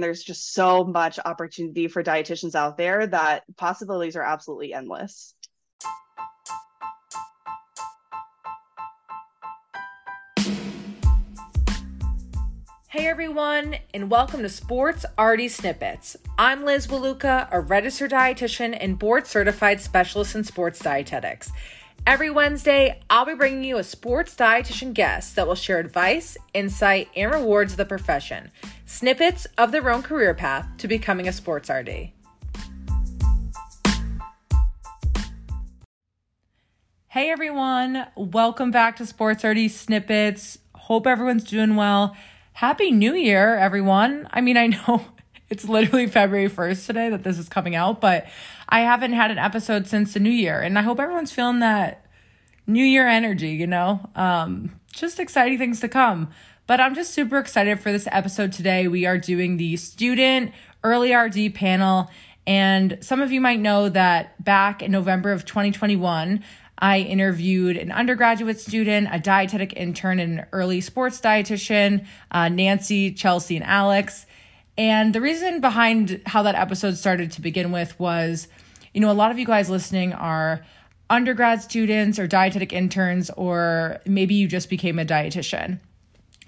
There's just so much opportunity for dietitians out there that possibilities are absolutely endless. Hey everyone, and welcome to Sports RD Snippets. I'm Liz Wyluda, a registered dietitian and board certified specialist in sports dietetics. Every Wednesday, I'll be bringing you a sports dietitian guest that will share advice, insight, and rewards of the profession, snippets of their own career path to becoming a sports RD. Hey everyone, welcome back to Sports RD Snippets. Hope everyone's doing well. Happy New Year, everyone. I mean, I know it's literally February 1st today that this is coming out, but I haven't had an episode since the new year. And I hope everyone's feeling that new year energy, you know? Um, just exciting things to come. But I'm just super excited for this episode today. We are doing the student early RD panel. And some of you might know that back in November of 2021, I interviewed an undergraduate student, a dietetic intern, and an early sports dietitian, uh, Nancy, Chelsea, and Alex. And the reason behind how that episode started to begin with was, you know, a lot of you guys listening are undergrad students or dietetic interns, or maybe you just became a dietitian.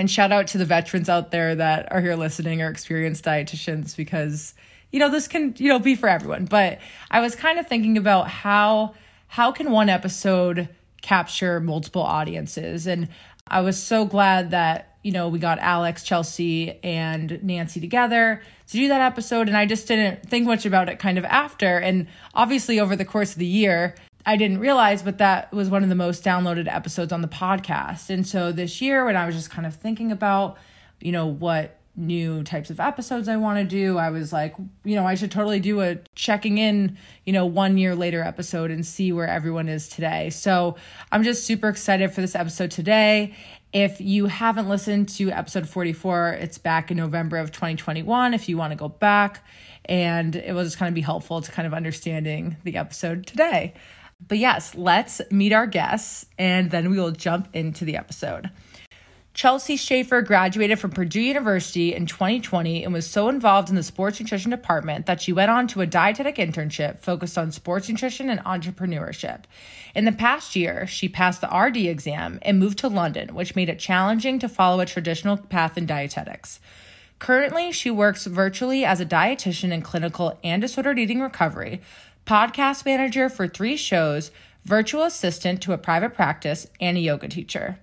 And shout out to the veterans out there that are here listening or experienced dietitians because, you know, this can, you know, be for everyone. But I was kind of thinking about how how can one episode capture multiple audiences? And I was so glad that, you know, we got Alex, Chelsea, and Nancy together to do that episode. And I just didn't think much about it kind of after. And obviously, over the course of the year, I didn't realize, but that was one of the most downloaded episodes on the podcast. And so this year, when I was just kind of thinking about, you know, what new types of episodes I want to do. I was like, you know, I should totally do a checking in, you know, one year later episode and see where everyone is today. So I'm just super excited for this episode today. If you haven't listened to episode 44, it's back in November of 2021. If you want to go back, and it will just kind of be helpful to kind of understanding the episode today. But yes, let's meet our guests and then we will jump into the episode. Chelsea Shafer graduated from Purdue University in 2020 and was so involved in the sports nutrition department that she went on to a dietetic internship focused on sports nutrition and entrepreneurship. In the past year, she passed the RD exam and moved to London, which made it challenging to follow a traditional path in dietetics. Currently, she works virtually as a dietitian in clinical and disordered eating recovery, podcast manager for three shows, virtual assistant to a private practice, and a yoga teacher.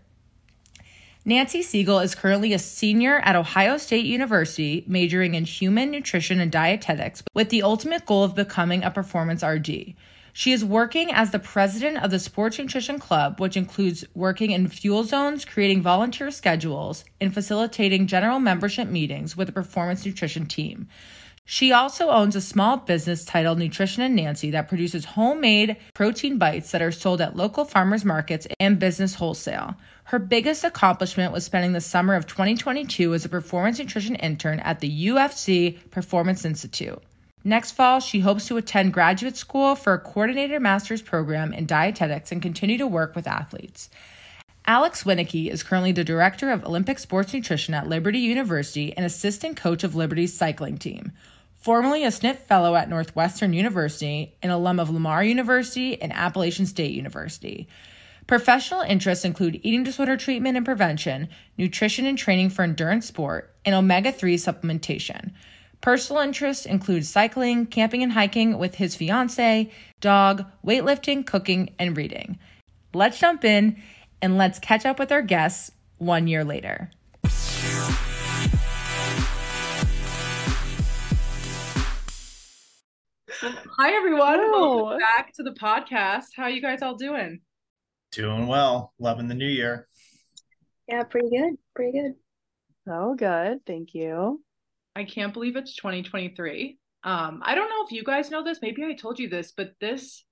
Nancy Siegel is currently a senior at Ohio State University, majoring in human nutrition and dietetics, with the ultimate goal of becoming a performance RD. She is working as the president of the Sports Nutrition Club, which includes working in fuel zones, creating volunteer schedules, and facilitating general membership meetings with the performance nutrition team. She also owns a small business titled Nutrition and Nancy that produces homemade protein bites that are sold at local farmers markets and business wholesale. Her biggest accomplishment was spending the summer of 2022 as a performance nutrition intern at the UFC Performance Institute. Next fall, she hopes to attend graduate school for a coordinated master's program in dietetics and continue to work with athletes. Alex Winicki is currently the director of Olympic sports nutrition at Liberty University and assistant coach of Liberty's cycling team formerly a SNP fellow at Northwestern University, an alum of Lamar University and Appalachian State University. Professional interests include eating disorder treatment and prevention, nutrition and training for endurance sport, and omega 3 supplementation. Personal interests include cycling, camping and hiking with his fiance, dog, weightlifting, cooking, and reading. Let's jump in and let's catch up with our guests one year later. Hi everyone. Hello. Welcome back to the podcast. How are you guys all doing? Doing well. Loving the new year. Yeah, pretty good. Pretty good. So good. Thank you. I can't believe it's 2023. Um, I don't know if you guys know this. Maybe I told you this, but this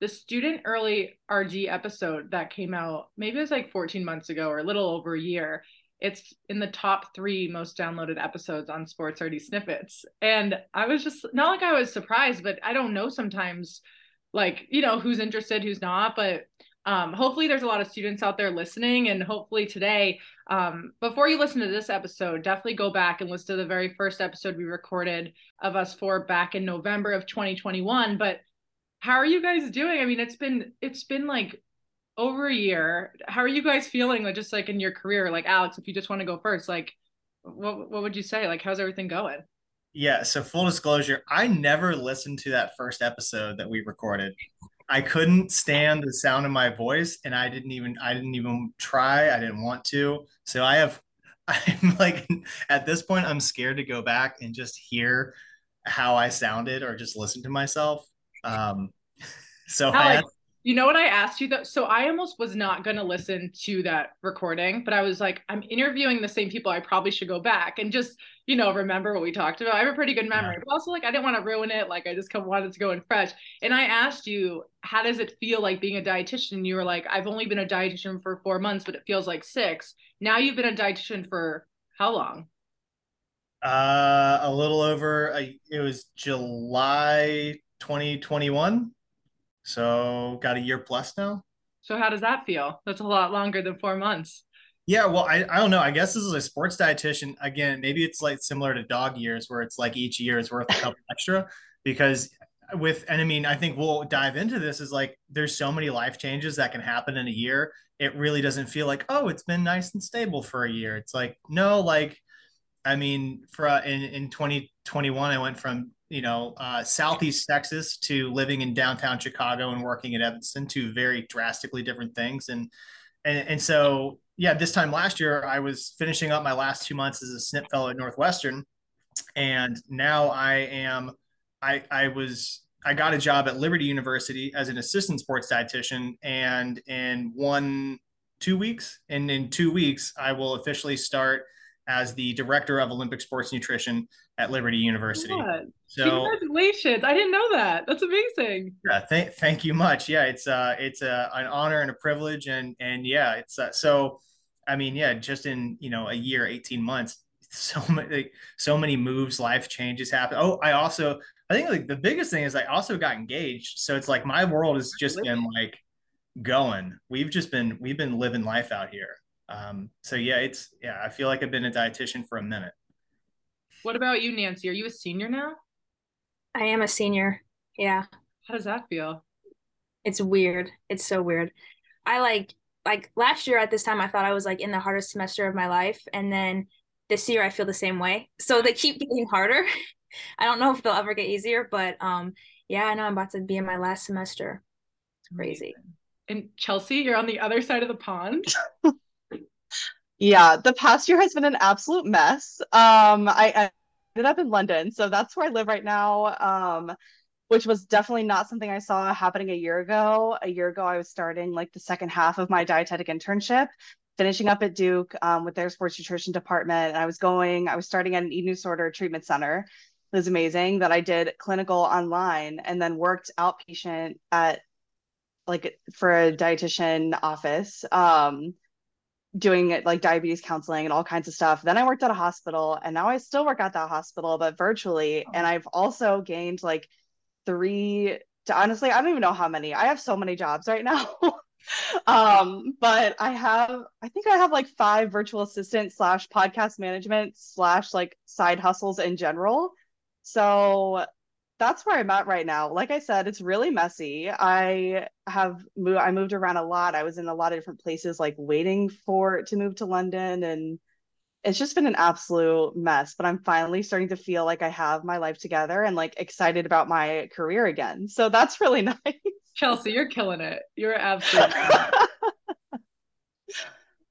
the student early RD episode that came out, maybe it was like 14 months ago or a little over a year. It's in the top three most downloaded episodes on Sports RD Snippets. And I was just not like I was surprised, but I don't know sometimes, like, you know, who's interested, who's not. But Um, hopefully, there's a lot of students out there listening, and hopefully today, um, before you listen to this episode, definitely go back and listen to the very first episode we recorded of us four back in November of 2021. But how are you guys doing? I mean, it's been it's been like over a year. How are you guys feeling? Like just like in your career, like Alex, if you just want to go first, like what what would you say? Like how's everything going? Yeah, so full disclosure, I never listened to that first episode that we recorded. I couldn't stand the sound of my voice and I didn't even I didn't even try. I didn't want to. So I have I'm like at this point I'm scared to go back and just hear how I sounded or just listen to myself. Um so Alex, you know what I asked you that so I almost was not going to listen to that recording, but I was like I'm interviewing the same people. I probably should go back and just, you know, remember what we talked about. I have a pretty good memory, but also like I didn't want to ruin it. Like I just come wanted to go in fresh. And I asked you, how does it feel like being a dietitian? You were like, I've only been a dietitian for 4 months, but it feels like 6. Now you've been a dietitian for how long? Uh a little over a, it was July 2021 so got a year plus now. So how does that feel? That's a lot longer than four months. Yeah, well, I, I don't know. I guess this is a sports dietitian. Again, maybe it's like similar to dog years where it's like each year is worth a couple extra because with and I mean, I think we'll dive into this is like there's so many life changes that can happen in a year. It really doesn't feel like, oh, it's been nice and stable for a year. It's like, no, like I mean, for uh, in in 2021, I went from you know, uh, Southeast Texas to living in downtown Chicago and working at Evanston, two very drastically different things. And, and, and so, yeah, this time last year, I was finishing up my last two months as a SNP fellow at Northwestern. And now I am, I, I was, I got a job at Liberty University as an assistant sports dietitian. And in one, two weeks, and in two weeks, I will officially start as the director of Olympic sports nutrition at Liberty University. So congratulations! I didn't know that. That's amazing. Yeah, thank thank you much. Yeah, it's uh it's a, an honor and a privilege, and and yeah, it's uh, so. I mean, yeah, just in you know a year, eighteen months, so many so many moves, life changes happen. Oh, I also I think like the biggest thing is I also got engaged. So it's like my world has just been like going. We've just been we've been living life out here. Um, so yeah, it's yeah, I feel like I've been a dietitian for a minute. What about you, Nancy? Are you a senior now? I am a senior. Yeah. How does that feel? It's weird. It's so weird. I like like last year at this time I thought I was like in the hardest semester of my life and then this year I feel the same way. So they keep getting harder. I don't know if they'll ever get easier, but um yeah, I know I'm about to be in my last semester. It's crazy. And Chelsea, you're on the other side of the pond. Yeah, the past year has been an absolute mess. Um, I ended up in London, so that's where I live right now. Um, which was definitely not something I saw happening a year ago. A year ago, I was starting like the second half of my dietetic internship, finishing up at Duke um, with their sports nutrition department. And I was going, I was starting at an eating disorder treatment center. It was amazing that I did clinical online and then worked outpatient at like for a dietitian office. Um, doing it like diabetes counseling and all kinds of stuff. Then I worked at a hospital and now I still work at that hospital, but virtually. Oh. And I've also gained like three to honestly, I don't even know how many. I have so many jobs right now. um, but I have I think I have like five virtual assistant slash podcast management slash like side hustles in general. So that's where I'm at right now. Like I said, it's really messy. I have moved I moved around a lot. I was in a lot of different places like waiting for to move to London and it's just been an absolute mess, but I'm finally starting to feel like I have my life together and like excited about my career again. So that's really nice. Chelsea, you're killing it. You're absolutely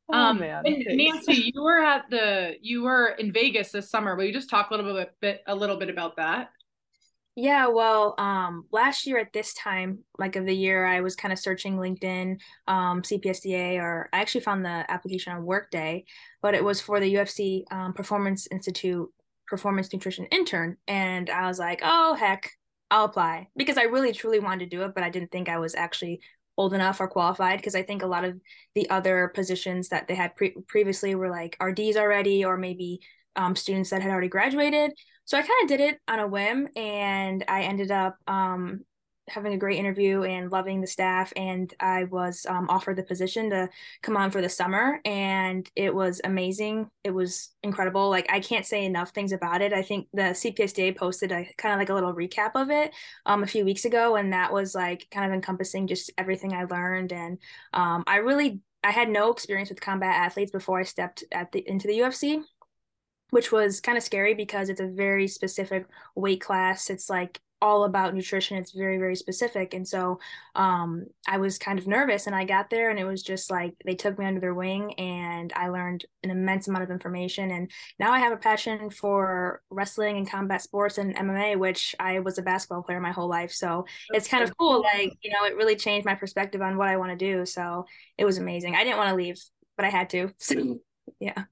Oh, um, man. Nancy, you were at the you were in Vegas this summer. Will you just talk a little bit, bit a little bit about that? Yeah, well, um, last year at this time, like of the year, I was kind of searching LinkedIn, um, CPSDA, or I actually found the application on Workday, but it was for the UFC um, Performance Institute Performance Nutrition Intern, and I was like, oh heck, I'll apply because I really truly wanted to do it, but I didn't think I was actually old enough or qualified because I think a lot of the other positions that they had pre- previously were like RDs already, or maybe um, students that had already graduated. So I kind of did it on a whim and I ended up um, having a great interview and loving the staff and i was um, offered the position to come on for the summer and it was amazing. It was incredible. Like i can't say enough things about it. I think the cpsda posted a kind of like a little recap of it um, a few weeks ago and that was like kind of encompassing just everything i learned and um, i really i had no experience with combat athletes before i stepped at the into the ufc which was kind of scary because it's a very specific weight class. It's like all about nutrition. It's very, very specific. And so um, I was kind of nervous and I got there and it was just like they took me under their wing and I learned an immense amount of information. And now I have a passion for wrestling and combat sports and MMA, which I was a basketball player my whole life. So That's it's kind so of cool. Like, you know, it really changed my perspective on what I want to do. So it was amazing. I didn't want to leave, but I had to. So yeah.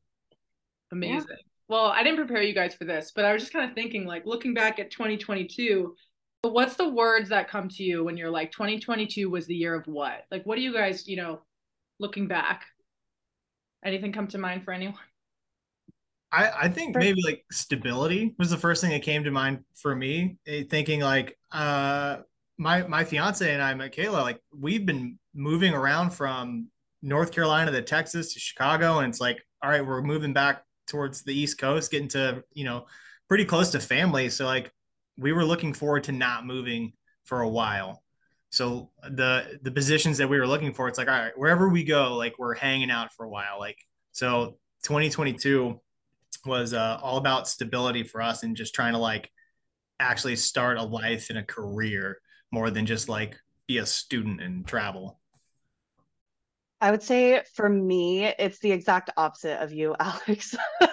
Amazing. Yeah well, I didn't prepare you guys for this, but I was just kind of thinking, like, looking back at 2022, what's the words that come to you when you're like, 2022 was the year of what? Like, what do you guys, you know, looking back? Anything come to mind for anyone? I, I think maybe like stability was the first thing that came to mind for me. Eh, thinking like, uh, my my fiance and I, Michaela, like we've been moving around from North Carolina to Texas to Chicago, and it's like, all right, we're moving back towards the East Coast, getting to, you know, pretty close to family. So like we were looking forward to not moving for a while. So the the positions that we were looking for, it's like, all right, wherever we go, like we're hanging out for a while. Like so 2022 was uh, all about stability for us and just trying to like actually start a life and a career more than just like be a student and travel. I would say for me, it's the exact opposite of you, Alex. um,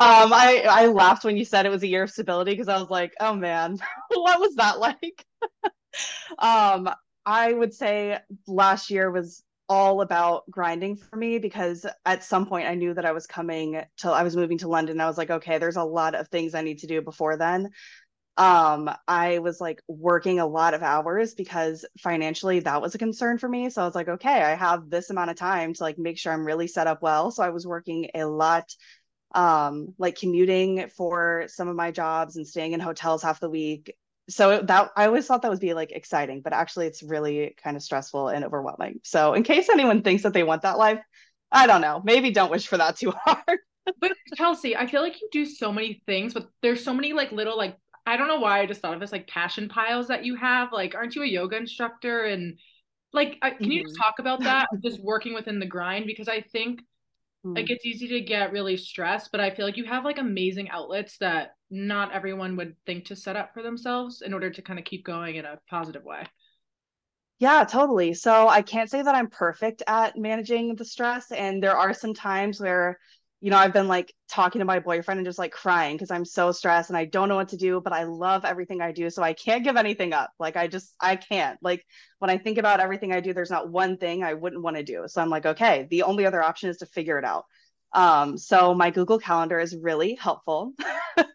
I I laughed when you said it was a year of stability because I was like, oh man, what was that like? um, I would say last year was all about grinding for me because at some point I knew that I was coming to I was moving to London. I was like, okay, there's a lot of things I need to do before then um i was like working a lot of hours because financially that was a concern for me. So i was like okay i have this amount of time to like make sure i'm really set up well. So i was working a lot um like commuting for some of my jobs and staying in hotels half the week. So that i always thought that would be like exciting but actually it's really kind of stressful and overwhelming. So in case anyone thinks that they want that life i don't know. Maybe don't wish for that too hard. But Chelsea, I feel like you do so many things, but there's so many like little like I don't know why I just thought of this like passion piles that you have. Like, aren't you a yoga instructor? And like, can mm-hmm. you just mm-hmm. talk about that? just working within the grind because I think mm-hmm. like it's easy to get really stressed, but I feel like you have like amazing outlets that not everyone would think to set up for themselves in order to kind of keep going in a positive way. Yeah, totally. So I can't say that I'm perfect at managing the stress. And there are some times where you know, I've been like talking to my boyfriend and just like crying because I'm so stressed and I don't know what to do, but I love everything I do. So I can't give anything up. Like I just, I can't. Like when I think about everything I do, there's not one thing I wouldn't want to do. So I'm like, okay, the only other option is to figure it out. Um, so my Google Calendar is really helpful.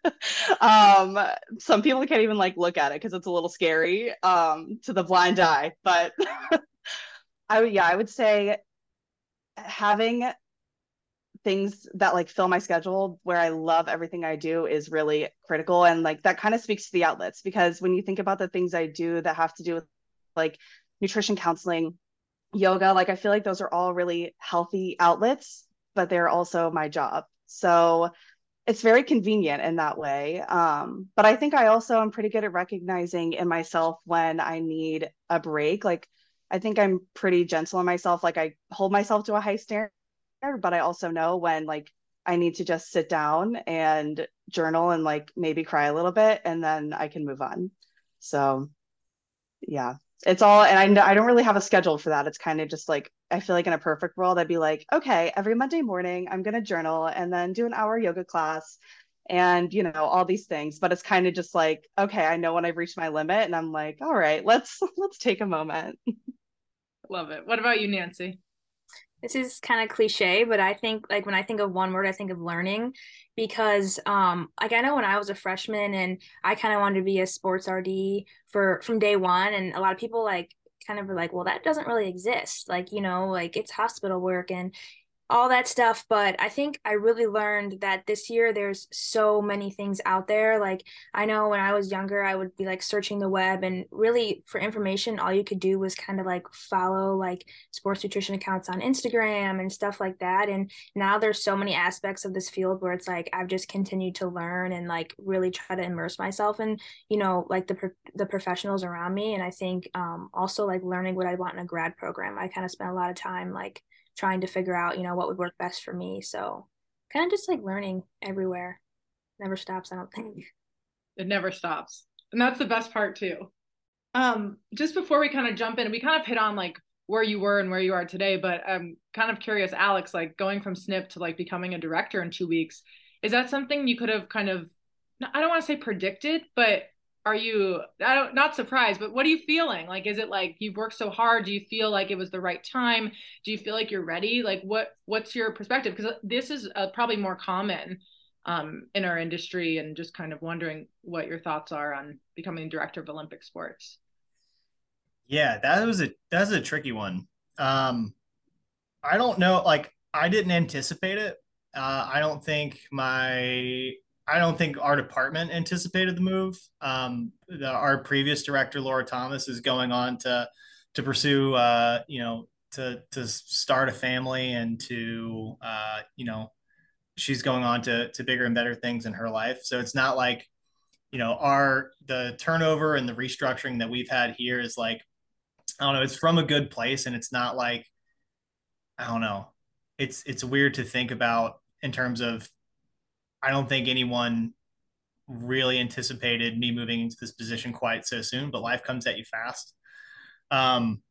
um, some people can't even like look at it because it's a little scary um, to the blind eye. But I yeah, I would say having things that like fill my schedule where I love everything I do is really critical. And like that kind of speaks to the outlets because when you think about the things I do that have to do with like nutrition counseling, yoga, like I feel like those are all really healthy outlets, but they're also my job. So it's very convenient in that way. Um, but I think I also am pretty good at recognizing in myself when I need a break. Like I think I'm pretty gentle on myself. Like I hold myself to a high standard but I also know when like I need to just sit down and journal and like maybe cry a little bit and then I can move on. So yeah, it's all and I I don't really have a schedule for that. It's kind of just like I feel like in a perfect world I'd be like, okay, every Monday morning I'm going to journal and then do an hour yoga class and you know all these things. But it's kind of just like okay i know when i've reached my limit and i'm like all right let's let's take a moment. Love it. What about you nancy this is kind of cliche, but I think like when I think of one word, I think of learning because um like I know when I was a freshman and I kind of wanted to be a sports RD for from day one and a lot of people like kind of were like, well, that doesn't really exist. Like, you know, like it's hospital work and all that stuff. But I think I really learned that this year there's so many things out there. Like I know when I was younger, I would be like searching the web and really for information, all you could do was kind of like follow like sports nutrition accounts on Instagram and stuff like that. And now there's so many aspects of this field where it's like I've just continued to learn and like really try to immerse myself in, you know, like the the professionals around me. And I think um, also like learning what I want in a grad program. I kind of spent a lot of time like trying to figure out, you know, what would work best for me. So kind of just like learning everywhere. Never stops, I don't think. It never stops. And that's the best part too. Um, just before we kind of jump in, we kind of hit on like where you were and where you are today, but I'm kind of curious, Alex, like going from SNP to like becoming a director in two weeks, is that something you could have kind of I don't want to say predicted, but are you I don't not surprised, but what are you feeling? Like is it like you've worked so hard? Do you feel like it was the right time? Do you feel like you're ready? Like what what's your perspective? Because this is uh, probably more common um, in our industry, and just kind of wondering what your thoughts are on becoming director of Olympic sports. Yeah, that was a that's a tricky one. Um, I don't know. Like I didn't anticipate it. Uh, I don't think my I don't think our department anticipated the move. Um, the, our previous director, Laura Thomas, is going on to to pursue, uh, you know, to to start a family and to, uh, you know, she's going on to to bigger and better things in her life. So it's not like, you know, our the turnover and the restructuring that we've had here is like, I don't know, it's from a good place, and it's not like, I don't know, it's it's weird to think about in terms of I don't think anyone really anticipated me moving into this position quite so soon, but life comes at you fast. Um,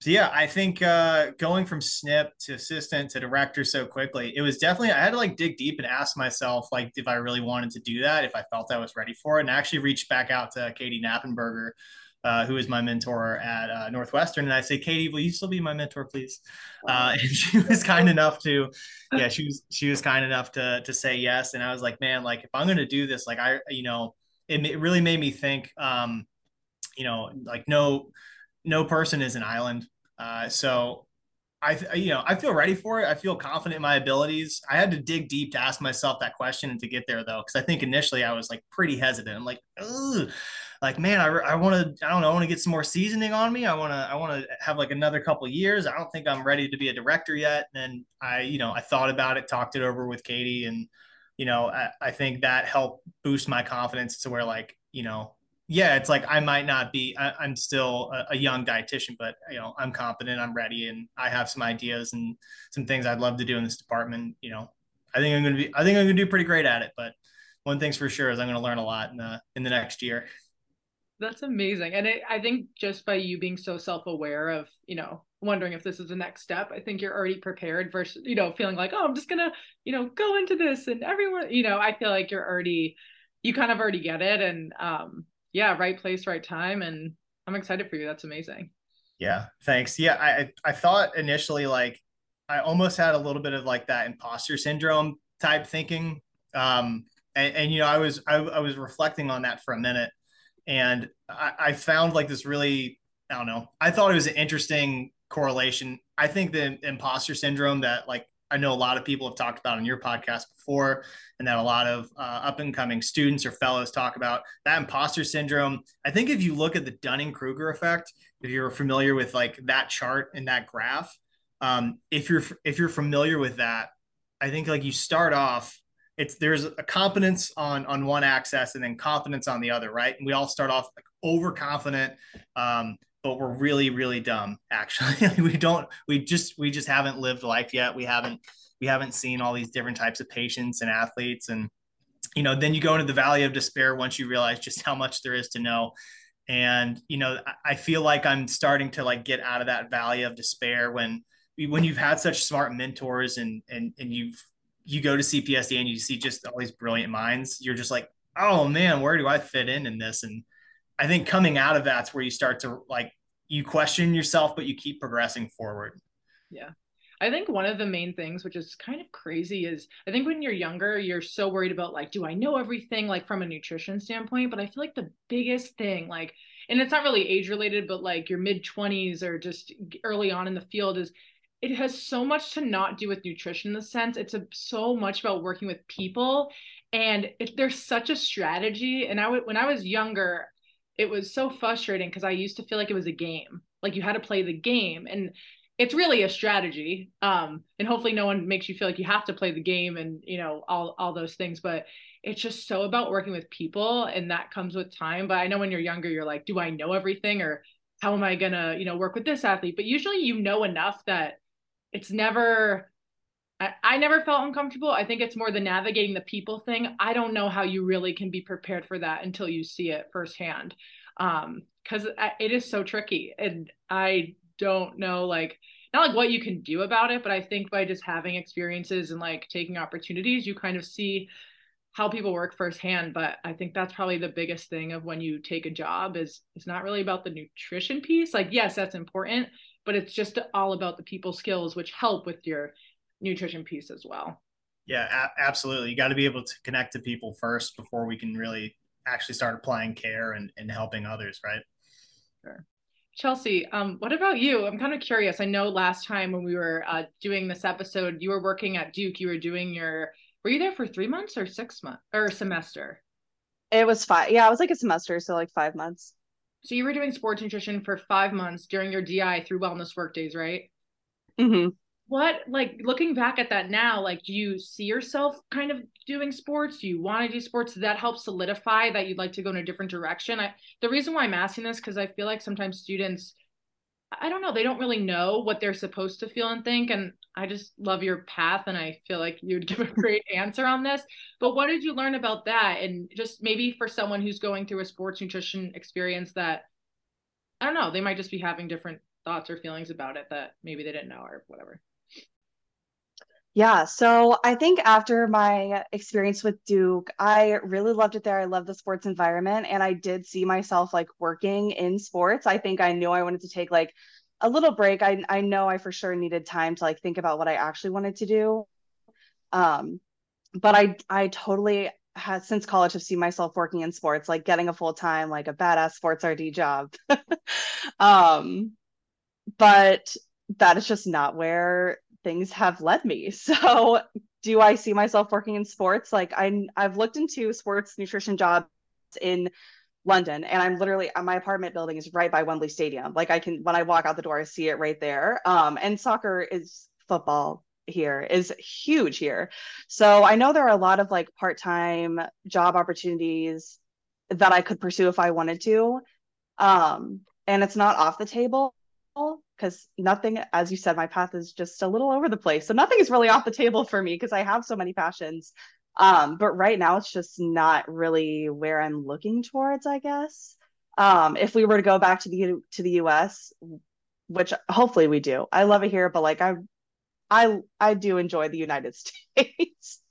so yeah, I think uh, going from SNP to assistant to director so quickly, it was definitely I had to like dig deep and ask myself like if I really wanted to do that, if I felt I was ready for it, and I actually reached back out to Katie Knappenberger, uh, who is my mentor at uh, Northwestern. And I say, Katie, will you still be my mentor, please? Uh, and she was kind enough to, yeah, she was, she was kind enough to, to say yes. And I was like, man, like if I'm going to do this, like I, you know, it, it really made me think, um, you know, like no, no person is an island. Uh, so I, you know, I feel ready for it. I feel confident in my abilities. I had to dig deep to ask myself that question and to get there though, because I think initially I was like pretty hesitant. I'm like, Ugh like man i, I want to i don't know i want to get some more seasoning on me. I want to i want to have like another couple years. I don't think i'm ready to be a director yet. And i you know i thought about it talked it over with katie. And you know i, I think that helped boost my confidence to where like you know yeah it's like i might not be I, am still a, a, young dietitian but you know i'm confident i'm ready and i have some ideas and some things i'd love to do in this department you know. I think i'm going to be i think i'm to do pretty great at it but one thing's for sure is i'm going to learn a lot in the in the next year that's amazing. And it, I think just by you being so self aware of, you know, wondering if this is the next step, I think you're already prepared versus, you know, feeling like, oh, I'm just going to, you know, go into this and everyone, you know, I feel like you're already, you kind of already get it. And um, yeah, right place, right time. And I'm excited for you. That's amazing. Yeah. Thanks. Yeah. I, I thought initially, like, I almost had a little bit of like that imposter syndrome type thinking. Um, and, and you know, I was, I, I was reflecting on that for a minute and I, I found like this really I don't know. I thought it was an interesting correlation. I think the imposter syndrome that like I know a lot of people have talked about on your podcast before, and that a lot of uh, up and coming students or fellows talk about that imposter syndrome. I think if you look at the Dunning Kruger effect, if you're familiar with like that chart and that graph, um, if you're if you're familiar with that, I think like you start off it's there's a competence on on one axis and then confidence on the other, right? And we all start off like overconfident, um, but we're really really dumb. Actually, we don't we just we just haven't lived life yet. We haven't we haven't seen all these different types of patients and athletes and you know then you go into the valley of despair once you realize just how much there is to know and you know i feel like i'm starting to like get out of that valley of despair when when you've had such smart mentors and and and you've you go to CPSD and you see just all these brilliant minds, you're just like, oh man, where do I fit in in this? And I think coming out of that's where you start to like you question yourself, but you keep progressing forward. Yeah. I think one of the main things, which is kind of crazy, is I think when you're younger, you're so worried about like, do I know everything, like from a nutrition standpoint? But I feel like the biggest thing, like, and it's not really age related, but like your mid 20s or just early on in the field is it has so much to not do with nutrition in the sense it's a, so much about working with people and it, there's such a strategy and I when I was younger it was so frustrating because I used to feel like it was a game like you had to play the game and it's really a strategy um and hopefully no one makes you feel like you have to play the game and you know all all those things but it's just so about working with people and that comes with time but i know when you're younger you're like do i know everything? or how am i going to you know work with this athlete? But usually you know enough that it's never I, I never felt uncomfortable i think it's more the navigating the people thing i don't know how you really can be prepared for that until you see it firsthand um because it is so tricky and i don't know like not like what you can do about it, but I think by just having experiences and like taking opportunities, you kind of see how people work firsthand. But I think that's probably the biggest thing of when you take a job is it's not really about the nutrition piece. Like, yes, that's important, but it's just all about the people skills, which help with your nutrition piece as well. Yeah, a- absolutely. You got to be able to connect to people first before we can really actually start applying care and, and helping others, right? Sure. Chelsea, um, what about you? I'm kind of curious. I know last time when we were uh, doing this episode, you were working at Duke. You were doing your. Were you there for three months or six months or semester? It was five. Yeah, it was like a semester, so like five months. So you were doing sports nutrition for five months during your DI through Wellness Workdays, right? Mm-hmm. What like looking back at that now like do you see yourself kind of doing sports? Do you want to do sports? Does that help solidify that you'd like to go in a different direction? I the reason why i'm asking this because i feel like sometimes students i don't know they don't really know what they're supposed to feel and think and i just love your path and i feel like you'd give a great answer on this. But what did you learn about that? And just maybe for someone who's going through a sports nutrition experience that i don't know they might just be having different thoughts or feelings about it that maybe they didn't know or whatever yeah, so I think after my experience with Duke, I really loved it there. I love the sports environment and I did see myself like working in sports. I think I knew I wanted to take like a little break. I I know I for sure needed time to like think about what I actually wanted to do. Um but I I totally had since college have seen myself working in sports, like getting a full-time like a badass sports RD job. um but that is just not where things have led me. So, do I see myself working in sports? Like I I've looked into sports nutrition jobs in London and I'm literally my apartment building is right by Wembley Stadium. Like I can when I walk out the door I see it right there. Um and soccer is football here is huge here. So I know there are a lot of like part-time job opportunities that I could pursue if I wanted to. Um and it's not off the table because nothing, as you said, my path is just a little over the place. So nothing is really off the table for me because I have so many passions. Um, but right now it's just not really where I'm looking towards, I guess. Um, if we were to go back to the to the US, which hopefully we do. I love it here, but like I I I do enjoy the United States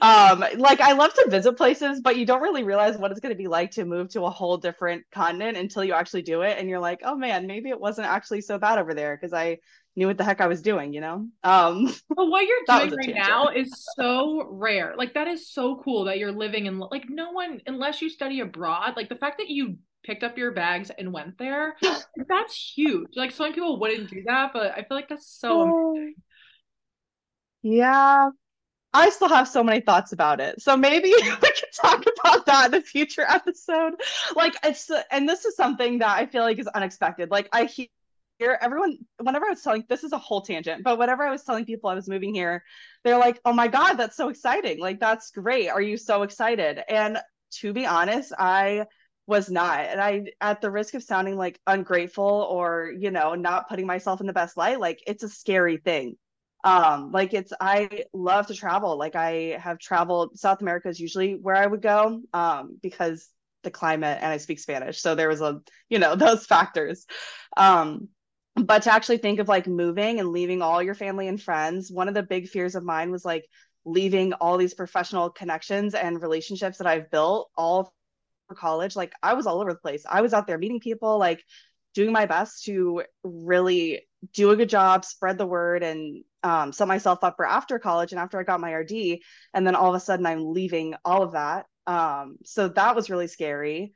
um like i love to visit places but you don't really realize what it's going to be like to move to a whole different continent until you actually do it and you're like oh man maybe it wasn't actually so bad over there because i knew what the heck i was doing you know? Um but what you're doing right now is so rare. Like that is so cool that you're living in like no one unless you study abroad like the fact that you picked up your bags and went there that's huge. Like so many people wouldn't do that but i feel like that's so oh. amazing. Yeah I still have so many thoughts about it. So maybe we could talk about that in a future episode. Like it's and this is something that I feel like is unexpected. Like I hear everyone whenever I was telling this is a whole tangent, but whenever I was telling people I was moving here, they're like, "Oh my god, that's so exciting. Like that's great. Are you so excited?" And to be honest, I was not. And I at the risk of sounding like ungrateful or, you know, not putting myself in the best light, like it's a scary thing um like it's i love to travel. Like i have traveled south america is usually where i would go um because the climate and i speak spanish so there was a you know those factors. Um but to actually think of like moving and leaving all your family and friends one of the big fears of mine was like leaving all these professional connections and relationships that i've built all for college. Like i was all over the place. I was out there meeting people like doing my best to really do a good job, spread the word, and um, set myself up for after college and after I got my RD. And then all of a sudden, I'm leaving all of that. Um, so that was really scary.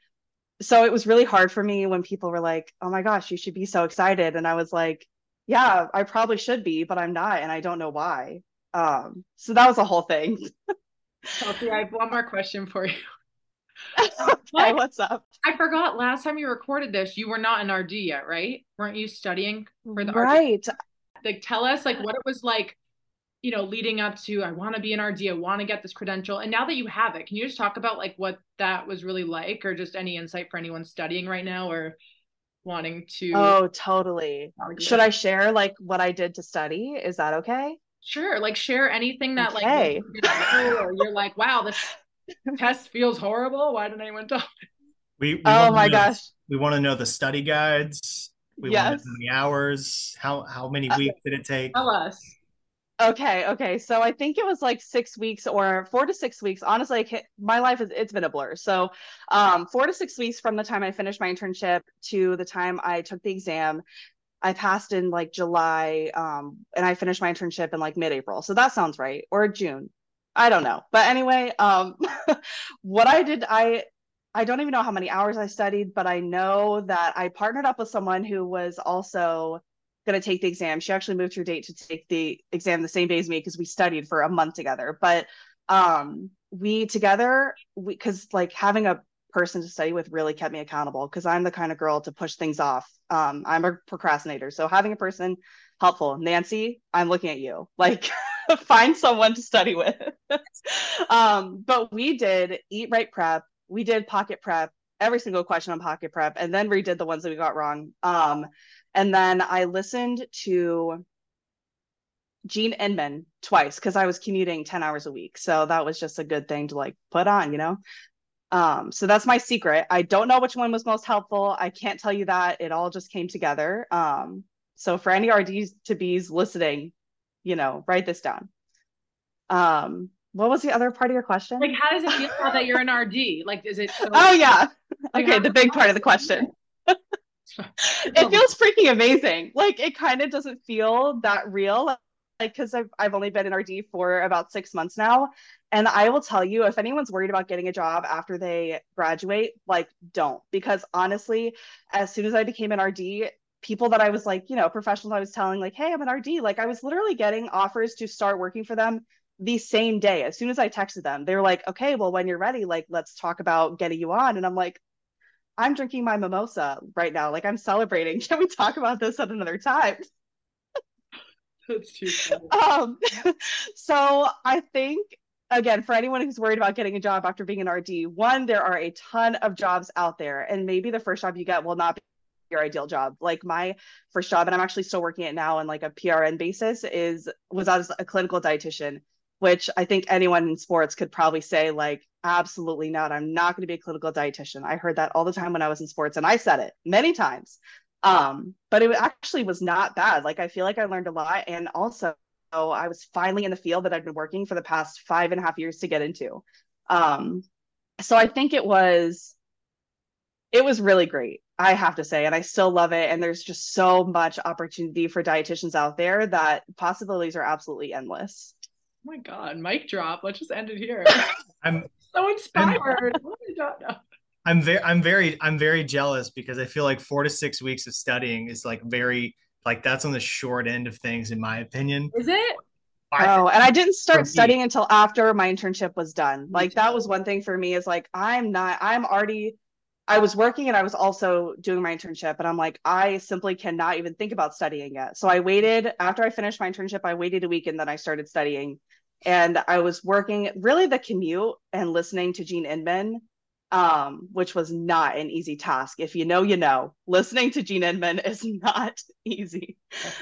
So it was really hard for me when people were like, "Oh my gosh, you should be so excited," and I was like, yeah, I probably should be, but I'm not, and I don't know why. Um, so that was a whole thing. Chelsea, I have one more question for you. okay, what's up? I forgot last time you recorded this, you were not an RD yet, right? Weren't you studying for the right? RD? Like, tell us like what it was like, you know, leading up to I want to be an RD, I want to get this credential, and now that you have it, can you just talk about like what that was really like, or just any insight for anyone studying right now, or wanting to? Oh, totally. Should I share like what I did to study? Is that okay? Sure. Like share anything that okay. like or you're like, wow, this test feels horrible. Why didn't anyone tell me? We, we oh my gosh. we want to know the study guides. We yes. to know hours. How how many uh, weeks did it take? Tell us. Okay, okay. So I think it was like six weeks or four to six weeks. Honestly, my life is it's been a blur. So um, four to six weeks from the time I finished my internship to the time I took the exam. I passed in like July, um, and I finished my internship in like mid-April. So that sounds right, or June. I don't know. But anyway, um, what I did, I I don't even know how many hours I studied, but I know that I partnered up with someone who was also going to take the exam. She actually moved her date to take the exam the same day as me because we studied for a month together. But um, we together, because like having a person to study with really kept me accountable because I'm the kind of girl to push things off. Um, I'm a procrastinator, so having a person helpful. Nancy, I'm looking at you. Like find someone to study with. um, but we did eat right prep. We did pocket prep, every single question on pocket prep, and then redid the ones that we got wrong. Um, and then I listened to Jean Inman twice because I was commuting 10 hours a week. So that was just a good thing to like put on, you know? Um, so that's my secret. I don't know which one was most helpful. I can't tell you that. It all just came together. Um, so for any RDs to Bs listening, you know, write this down. Um, what was the other part of your question? Like, how does it feel now that you're an RD? Like, is it? So- oh yeah. Okay, the big part of the question. it feels freaking amazing. Like, it kind of doesn't feel that real. Like, because I've I've only been in RD for about six months now, and I will tell you, if anyone's worried about getting a job after they graduate, like, don't. Because honestly, as soon as I became an RD, people that I was like, you know, professionals I was telling, like, hey, I'm an RD. Like, I was literally getting offers to start working for them the same day. As soon as I texted them, they were like, okay, well, when you're ready, like, let's talk about getting you on. And I'm like, I'm drinking my mimosa right now. Like, I'm celebrating. Can we talk about this at another time? That's too funny. Um, so I think again, for anyone who's worried about getting a job after being an RD, one, there are a ton of jobs out there, and maybe the first job you get will not be your ideal job. Like my first job, and I'm actually still working it now on like a PRN basis, is was as a clinical dietitian, which I think anyone in sports could probably say like absolutely not. I'm not going to be a clinical dietitian. I heard that all the time when I was in sports, and I said it many times. Um, but it actually was not bad. Like I feel like I learned a lot, and also I was finally in the field that I've been working for the past five and a half years to get into. Um, so I think it was it was really great. I have to say, and I still love it. And there's just so much opportunity for dietitians out there that possibilities are absolutely endless. Oh my God, mic drop. Let's just end it here. I'm so inspired. Oh I'm, I'm very, I'm very, I'm very jealous because I feel like four to six weeks of studying is like very, like that's on the short end of things, in my opinion. Is it? oh, and I didn't start studying until after my internship was done. Like that was one thing for me is like I'm not I'm already I was working and I was also doing my internship. And I'm like, I simply cannot even think about studying yet. So I waited after I finished my internship, I waited a week and then I started studying. And I was working really the commute and listening to Jean Inman, um, which was not an easy task. If you know, you know, listening to Jean Inman is not easy.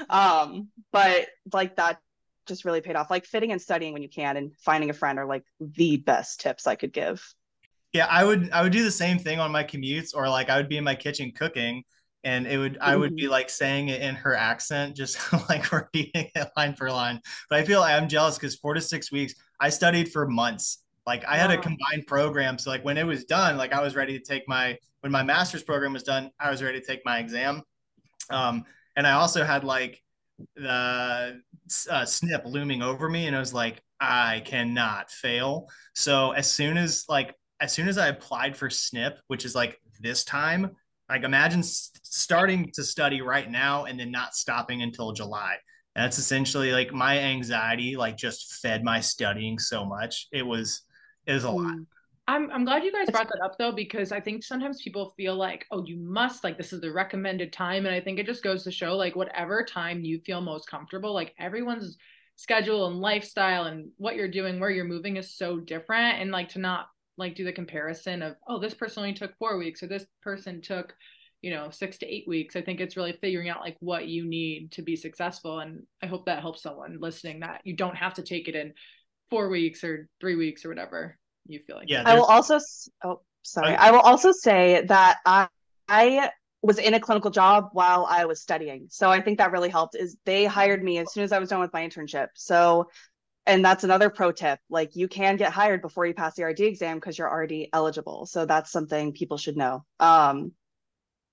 Um, but like that just really paid off. Like fitting and studying when you can and finding a friend are like the best tips I could give. Yeah, I would I would do the same thing on my commutes or like I would be in my kitchen cooking and it would. I would be mm-hmm. like saying it in her accent, just like repeating it line for line. But I feel I'm jealous because four to six weeks, I studied for months. Like I had a combined program. So like when it was done, like I was ready to take my when my master's program was done, I was ready to take my exam. Um, and I also had like the uh, SNP looming over me, and I was like, I cannot fail. So as soon as like as soon as I applied for SNP, which is like this time, Like imagine starting to study right now and then not stopping until July. That's essentially like my anxiety, like just fed my studying so much. It was, it was a lot. Mm. I'm I'm glad you guys brought that up though because I think sometimes people feel like oh you must like this is the recommended time and I think it just goes to show like whatever time you feel most comfortable like everyone's schedule and lifestyle and what you're doing where you're moving is so different and like to not like do the comparison of oh this person only took 4 weeks or this person took you know 6 to 8 weeks. I think it's really figuring out like what you need to be successful and I hope that helps someone listening that you don't have to take it in 4 weeks or 3 weeks or whatever you feel like. Yeah i will also oh sorry. I, I will also say that i i was in a clinical job while i was studying. So i think that really helped is they hired me as soon as i was done with my internship. So and that's another pro tip like you can get hired before you pass the rd exam because you're already eligible. So that's something people should know. Um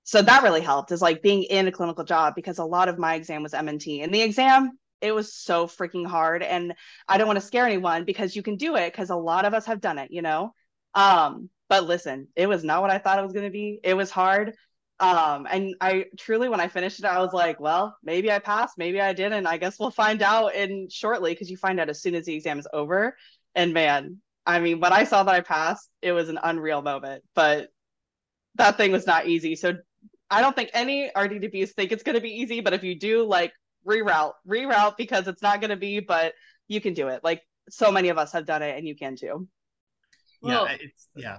so that really helped is like being in a clinical job because a lot of my exam was mnt and the exam it was so freaking hard. And i don't want to scare anyone because you can do it because a lot of us have done it you know? Um but listen it was not what i thought it was going to be. It was hard um and i truly when i finished it i was like well maybe i passed maybe i didn't i guess we'll find out in shortly because you find out as soon as the exam is over and man i mean when i saw that i passed it was an unreal moment but that thing was not easy so i don't think any rdws think it's going to be easy but if you do like reroute, reroute because it's not going to be, but you can do it. Like so many of us have done it and you can too. Yeah, it's yeah.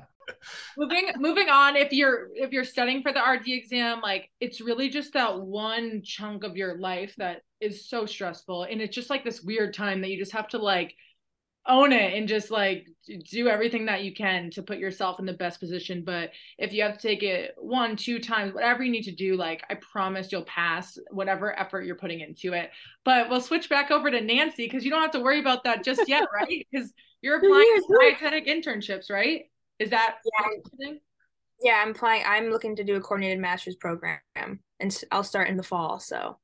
Moving moving on if you're if you're studying for the RD exam like it's really just that one chunk of your life that is so stressful. And it's just like this weird time that you just have to like own it and just like do everything that you can to put yourself in the best position. But if you have to take it one two times whatever you need to do like i promise you'll pass whatever effort you're putting into it. But we'll switch back over to nancy because you don't have to worry about that just yet right? Because you're applying to dietetic internships right is that yeah. yeah i'm applying i'm looking to do a coordinated master's program and i'll start in the fall so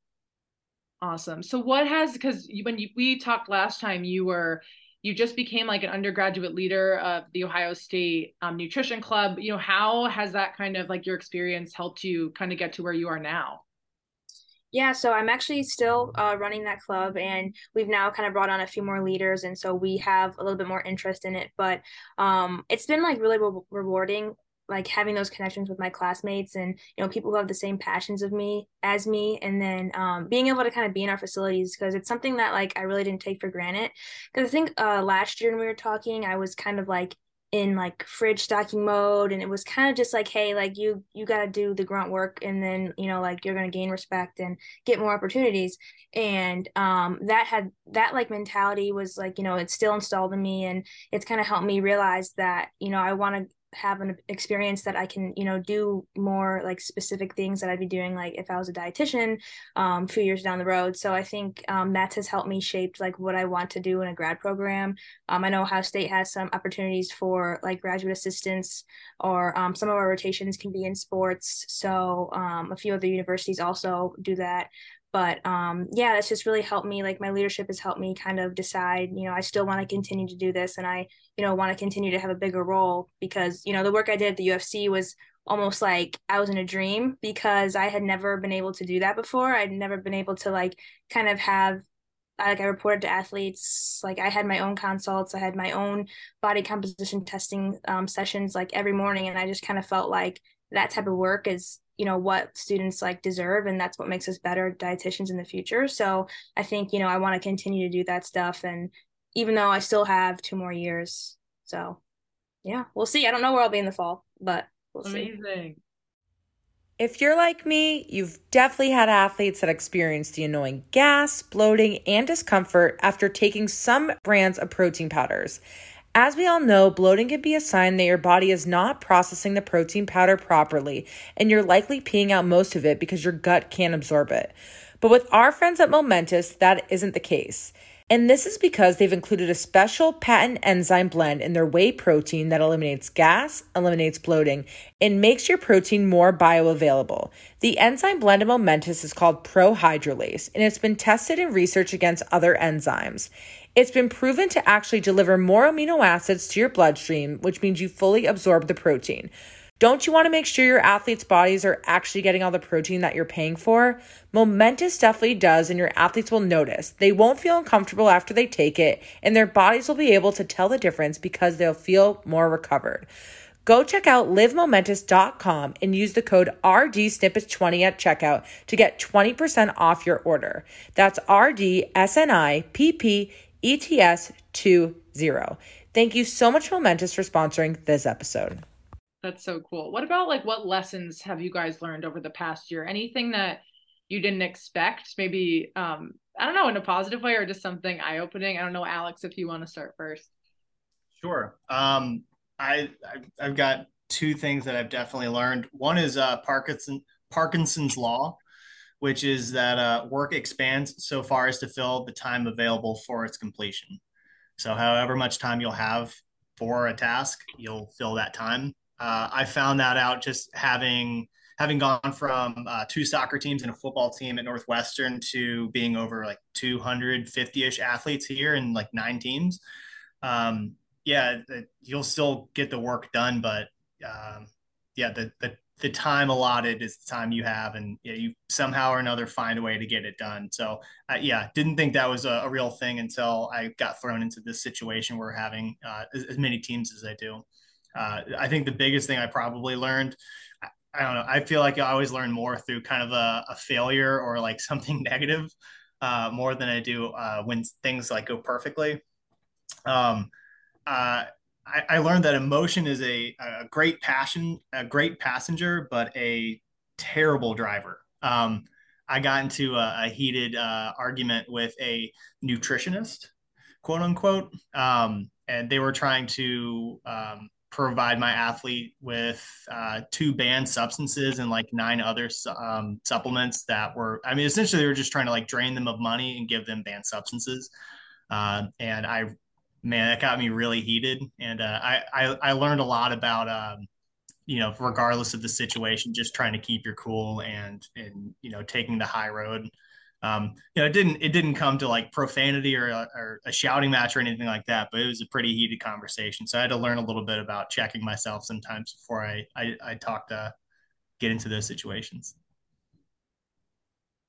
awesome so what has because when you, we talked last time you were you just became like an undergraduate leader of the Ohio State um, Nutrition Club. You know, how has that kind of like your experience helped you kind of get to where you are now? Yeah, so I'm actually still uh, running that club, and we've now kind of brought on a few more leaders, and so we have a little bit more interest in it. But um, it's been like really re- rewarding like having those connections with my classmates and you know people who have the same passions of me as me and then um, being able to kind of be in our facilities because it's something that like i really didn't take for granted because i think uh, last year when we were talking i was kind of like in like fridge stocking mode and it was kind of just like hey like you you got to do the grunt work and then you know like you're going to gain respect and get more opportunities. And um that had that like mentality was like you know it's still installed in me and it's kind of helped me realize that you know i want to have an experience that I can, you know, do more like specific things that I'd be doing, like if I was a dietitian um, a few years down the road. So I think um, that has helped me shape like what I want to do in a grad program. Um, I know Ohio State has some opportunities for like graduate assistants, or um, some of our rotations can be in sports. So um, a few other universities also do that but um yeah that's just really helped me like my leadership has helped me kind of decide you know i still want to continue to do this and i you know want to continue to have a bigger role because you know the work i did at the ufc was almost like i was in a dream because i had never been able to do that before. I'd never been able to like kind of have like I reported to athletes, like I had my own consults, I had my own body composition testing um, sessions like every morning, and I just kind of felt like that type of work is you know what students like deserve and that's what makes us better dietitians in the future so i think you know i want to continue to do that stuff and even though i still have two more years so yeah we'll see i don't know where i'll be in the fall but we'll see. amazing see. If you're like me, you've definitely had athletes that experience the annoying gas, bloating, and discomfort after taking some brands of protein powders. As we all know, bloating can be a sign that your body is not processing the protein powder properly, and you're likely peeing out most of it because your gut can't absorb it. But with our friends at Momentous, that isn't the case. And this is because they've included a special patent enzyme blend in their whey protein that eliminates gas, eliminates bloating, and makes your protein more bioavailable. The enzyme blend of Momentous is called Prohydrolase, and it's been tested in research against other enzymes. It's been proven to actually deliver more amino acids to your bloodstream, which means you fully absorb the protein. Don't you want to make sure your athletes' bodies are actually getting all the protein that you're paying for? Momentous definitely does, and your athletes will notice. They won't feel uncomfortable after they take it, and their bodies will be able to tell the difference because they'll feel more recovered. Go check out livemomentous.com and use the code RDSnippets20 at checkout to get 20% off your order. That's RDSNIPPETS20. Thank you so much, Momentous, for sponsoring this episode. That's so cool. What about like what lessons have you guys learned over the past year? Anything that you didn't expect? Maybe um I don't know in a positive way or just something eye opening. I don't know, Alex, if you want to start first. Sure. Um I, I have got two things that I've definitely learned. One is uh Parkinson Parkinson's law, which is that uh, work expands so far as to fill the time available for its completion. So, however much time you'll have for a task, you'll fill that time. Uh, I found that out just having having gone from uh, two soccer teams and a football team at Northwestern to being over like 250-ish athletes here and like nine teams. Um, yeah, you'll still get the work done, but um, yeah, the, the the time allotted is the time you have, and yeah, you somehow or another find a way to get it done. So uh, yeah, didn't think that was a, a, real thing until I got thrown into this situation where having uh, as, as, many teams as I do. Uh, I think the biggest thing I probably learned, I, I, don't know, I feel like I always learn more through kind of a, a failure or like something negative uh, more than I do uh, when things like go perfectly. Um, uh, I, I, learned that emotion is a, a great passion, a great passenger, but a terrible driver. Um, I got into a, a heated uh, argument with a nutritionist, quote unquote, um, and they were trying to um, provide my athlete with uh, two banned substances and like nine other um, supplements that were, I mean, essentially they were just trying to like drain them of money and give them banned substances. Uh, and I, man, that got me really heated. And uh, I, I, I, learned a lot about, um, you know, regardless of the situation, just trying to keep your cool and, and, you know, taking the high road um, you know, it didn't it didn't come to like profanity or a, or a shouting match or anything like that, but it was a pretty heated conversation. So I had to learn a little bit about checking myself sometimes before I I, I talk to get into those situations.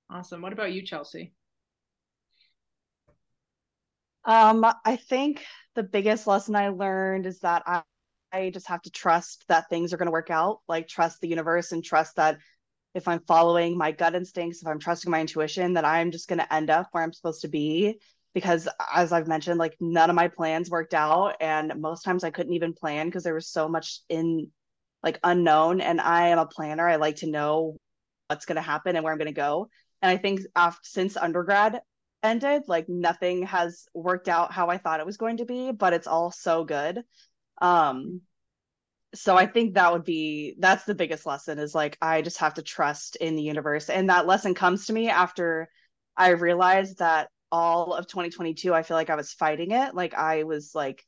Awesome. What about you, Chelsea? Um, I think the biggest lesson I learned is that I, I just have to trust that things are going to work out, like trust the universe and trust that if I'm following my gut instincts, if I'm trusting my intuition, that I'm just going to end up where I'm supposed to be. Because as I've mentioned, like none of my plans worked out. And most times I couldn't even plan because there was so much in like unknown. And I am a planner. I like to know what's going to happen and where I'm going to go. And I think after, since undergrad ended, like nothing has worked out how I thought it was going to be, but it's all so good. Um, so i think that would be that's the biggest lesson is like i just have to trust in the universe. And that lesson comes to me after i realized that all of 2022 i feel like i was fighting it. Like i was like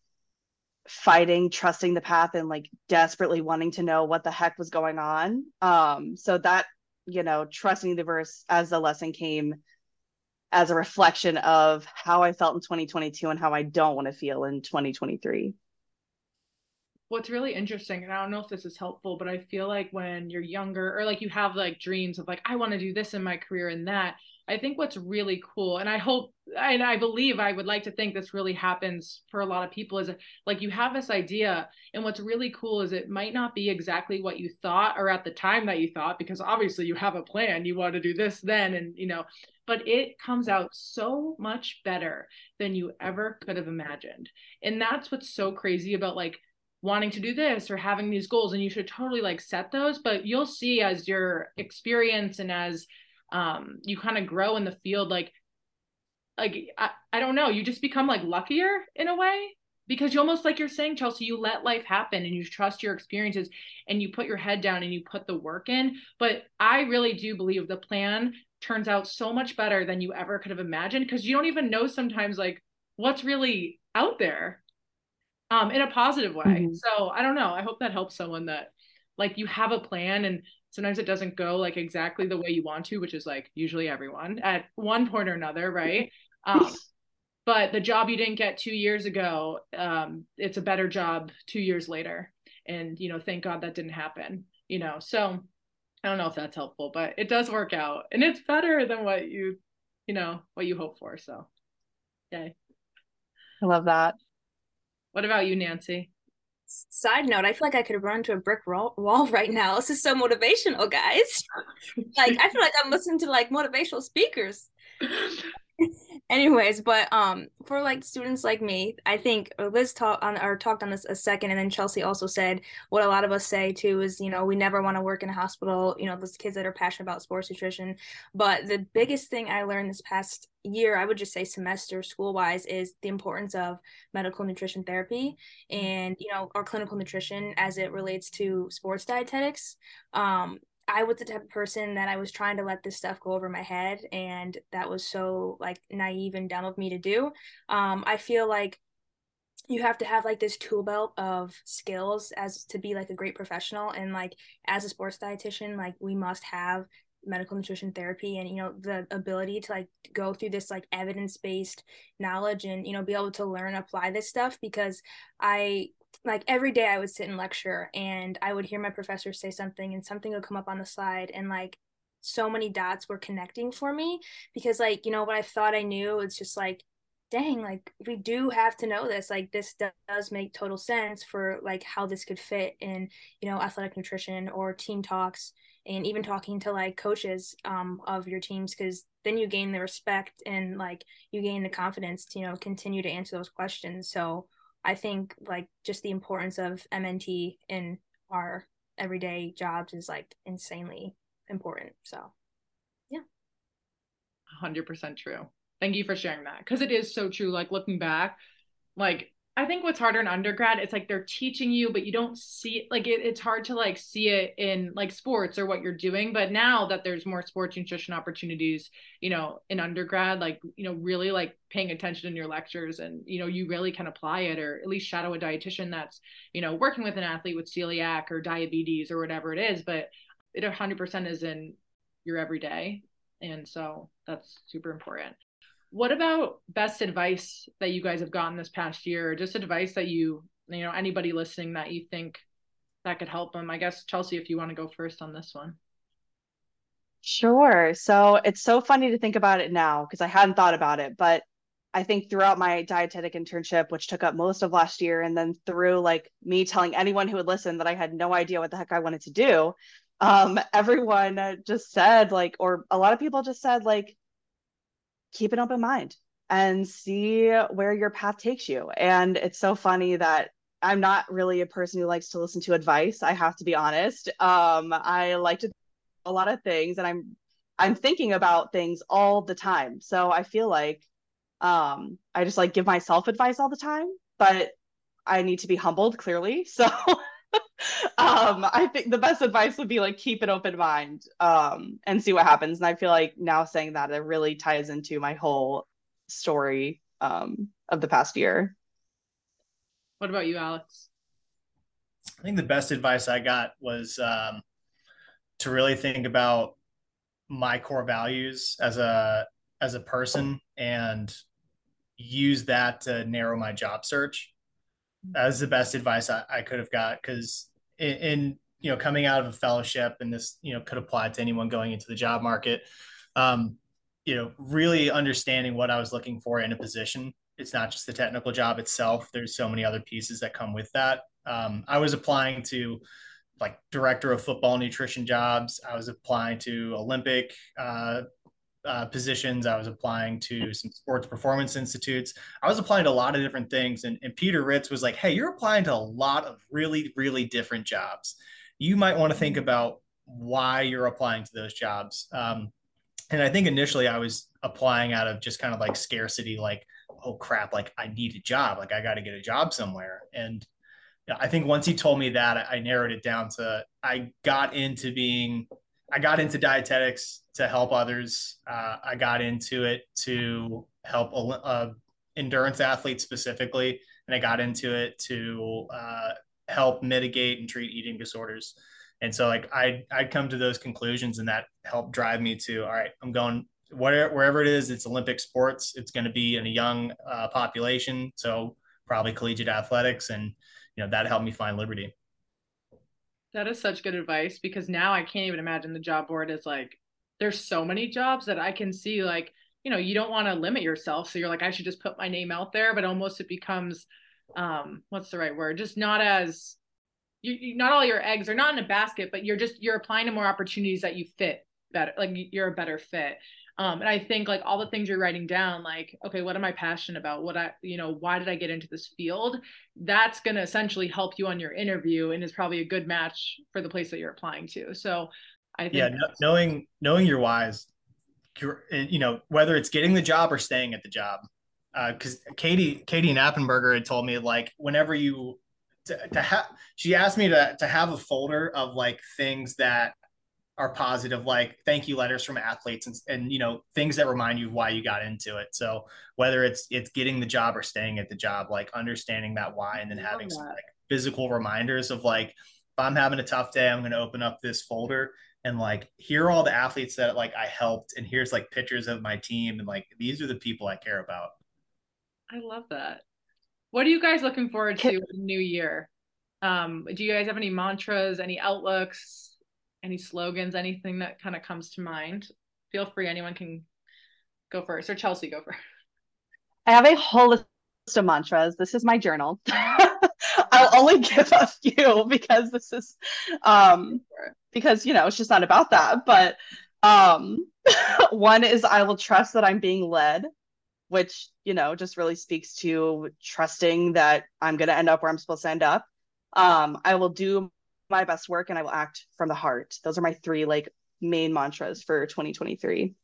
fighting trusting the path and like desperately wanting to know what the heck was going on. Um so that you know trusting the verse as the lesson came as a reflection of how i felt in 2022 and how i don't want to feel in 2023 what's really interesting and i don't know if this is helpful but i feel like when you're younger or like you have like dreams of like i want to do this in my career and that i think what's really cool and i hope and i believe i would like to think this really happens for a lot of people is like you have this idea and what's really cool is it might not be exactly what you thought or at the time that you thought because obviously you have a plan you want to do this then and you know but it comes out so much better than you ever could have imagined and that's what's so crazy about like wanting to do this or having these goals and you should totally like set those. But you'll see as your experience and as um you kind of grow in the field like like I, I don't know you just become like luckier in a way. Because you almost like you're saying chelsea you let life happen and you trust your experiences and you put your head down and you put the work in. But i really do believe the plan turns out so much better than you ever could have imagined because you don't even know sometimes like what's really out there um, in a positive way. Mm-hmm. So I don't know. I hope that helps someone that like you have a plan and sometimes it doesn't go like exactly the way you want to, which is like usually everyone at one point or another, right? Um, but the job you didn't get two years ago, um, it's a better job two years later. and you know thank god that didn't happen you know so i don't know if that's helpful but it does work out and it's better than what you you know what you hope for so yay i love that what about you nancy? Side note i feel like i could run into a brick wall right now. This is so motivational guys. Like i feel like i'm listening to like motivational speakers anyways but um for like students like me i think liz talked on or talked on this a second and then chelsea also said what a lot of us say too is you know we never want to work in a hospital you know those kids that are passionate about sports nutrition. But the biggest thing i learned this past year i would just say semester school wise is the importance of medical nutrition therapy and you know our clinical nutrition as it relates to sports dietetics. Um I was the type of person that I was trying to let this stuff go over my head, and that was so like naive and dumb of me to do. Um, I feel like you have to have like this tool belt of skills as to be like a great professional, and like as a sports dietitian, like we must have medical nutrition therapy and you know the ability to like go through this like evidence-based knowledge and you know be able to learn apply this stuff because i like every day I would sit in lecture and I would hear my professor say something and something would come up on the slide and like so many dots were connecting for me because like you know what I thought I knew it's just like dang like we do have to know this like this does make total sense for like how this could fit in you know athletic nutrition or team talks and even talking to like coaches um, of your teams because then you gain the respect and like you gain the confidence to you know continue to answer those questions so I think like just the importance of MNT in our everyday jobs is like insanely important. So, yeah. 100% true. Thank you for sharing that because it is so true. Like looking back, like I think what's harder in undergrad, it's like they're teaching you, but you don't see it. Like it, it's hard to like see it in like sports or what you're doing. But now that there's more sports nutrition opportunities, you know, in undergrad, like, you know, really like paying attention in your lectures and, you know, you really can apply it or at least shadow a dietitian that's, you know, working with an athlete with celiac or diabetes or whatever it is. But it 100% is in your everyday. And so that's super important what about best advice that you guys have gotten this past year? Just advice that you you know anybody listening that you think that could help them? I guess chelsea if you want to go first on this one. Sure. So it's so funny to think about it now because i hadn't thought about it but i think throughout my dietetic internship which took up most of last year and then through like me telling anyone who would listen that i had no idea what the heck i wanted to do um, everyone just said like or a lot of people just said like keep an open mind and see where your path takes you. And it's so funny that I'm not really a person who likes to listen to advice. I have to be honest. Um, I like to a lot of things, and I'm I'm thinking about things all the time. So I feel like um, I just like give myself advice all the time, but I need to be humbled clearly. So um, I think the best advice would be like keep an open mind um, and see what happens. And I feel like now saying that it really ties into my whole story um, of the past year. What about you, Alex? I think the best advice I got was um, to really think about my core values as a as a person and use that to narrow my job search. That was the best advice I, I could have got because in, in, you know coming out of a fellowship and this you know could apply to anyone going into the job market um, you know really understanding what i was looking for in a position. It's not just the technical job itself. There's so many other pieces that come with that. Um, i was applying to like director of football nutrition jobs. I was applying to olympic uh, uh, positions. I was applying to some sports performance institutes. I was applying to a lot of different things. And, and Peter Ritz was like, hey, you're applying to a lot of really, really different jobs. You might want to think about why you're applying to those jobs. Um, and I think initially I was applying out of just kind of like scarcity, like, oh crap, like I need a job, like I got to get a job somewhere. And I think once he told me that, I, narrowed it down to I got into being I got into dietetics to help others. Uh, I got into it to help uh, endurance athletes specifically, and I got into it to uh, help mitigate and treat eating disorders. And so, like, I I'd come to those conclusions, and that helped drive me to all right. I'm going whatever wherever it is. It's Olympic sports. It's going to be in a young uh, population, so probably collegiate athletics, and you know that helped me find liberty. That is such good advice because now I can't even imagine the job board is like there's so many jobs that I can see like, you know, you don't want to limit yourself. So you're like, I should just put my name out there, but almost it becomes um what's the right word? Just not as you, you not all your eggs are not in a basket, but you're just you're applying to more opportunities that you fit better like you're a better fit um and i think like all the things you're writing down like okay what am i passionate about what i you know why did i get into this field that's going to essentially help you on your interview and is probably a good match for the place that you're applying to so i think yeah knowing knowing your whys you know whether it's getting the job or staying at the job. Because uh, katie katie nappenberger had told me like whenever you to, to have she asked me to to have a folder of like things that are positive like thank you letters from athletes and, and you know things that remind you why you got into it. So whether it's it's getting the job or staying at the job like understanding that why and then having some like physical reminders of like if i'm having a tough day i'm going to open up this folder and like here are all the athletes that like i helped and here's like pictures of my team and like these are the people i care about i love that what are you guys looking forward to in the new year um do you guys have any mantras any outlooks any slogans, anything that kind of comes to mind? Feel free. Anyone can go first, or Chelsea go first. I have a whole list of mantras. This is my journal. I'll only give a few because this is um because you know it's just not about that. But um one is I will trust that I'm being led, which you know just really speaks to trusting that I'm gonna end up where I'm supposed to end up. Um, I will do my best work and I will act from the heart. Those are my three like main mantras for 2023.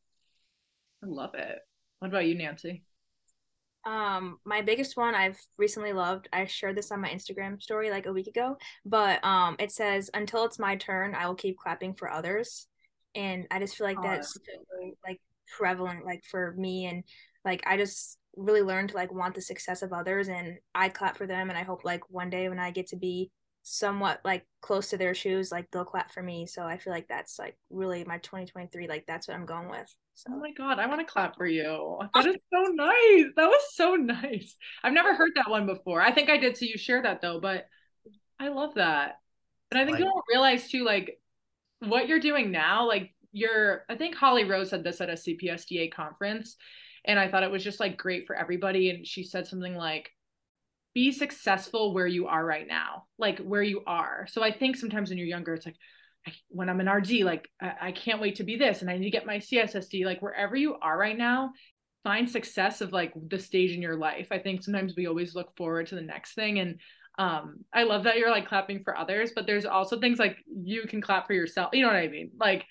I love it. What about you, Nancy? Um, my biggest one I've recently loved. I shared this on my Instagram story like a week ago, but um, it says, "Until it's my turn, I will keep clapping for others," and I just feel like oh, that's like prevalent, like for me, and like I just really learned to like want the success of others, and I clap for them, and I hope like one day when I get to be somewhat like close to their shoes, like they'll clap for me. So I feel like that's like really my 2023. Like that's what I'm going with. So. Oh my god, I want to clap for you. That is so nice. That was so nice. I've never heard that one before. I think I did. So you share that though, but I love that. And I think like, you don't realize too, like what you're doing now. Like you're. I think Holly Rose said this at a CPSDA conference, and I thought it was just like great for everybody. And she said something like be successful where you are right now, like where you are. So I think sometimes when you're younger, it's like, I, when I'm an RD, like I, I can't wait to be this and I need to get my CSSD. Like wherever you are right now, find success of like the stage in your life. I think sometimes we always look forward to the next thing. And um, I love that you're like clapping for others, but there's also things like you can clap for yourself. You know what I mean? Like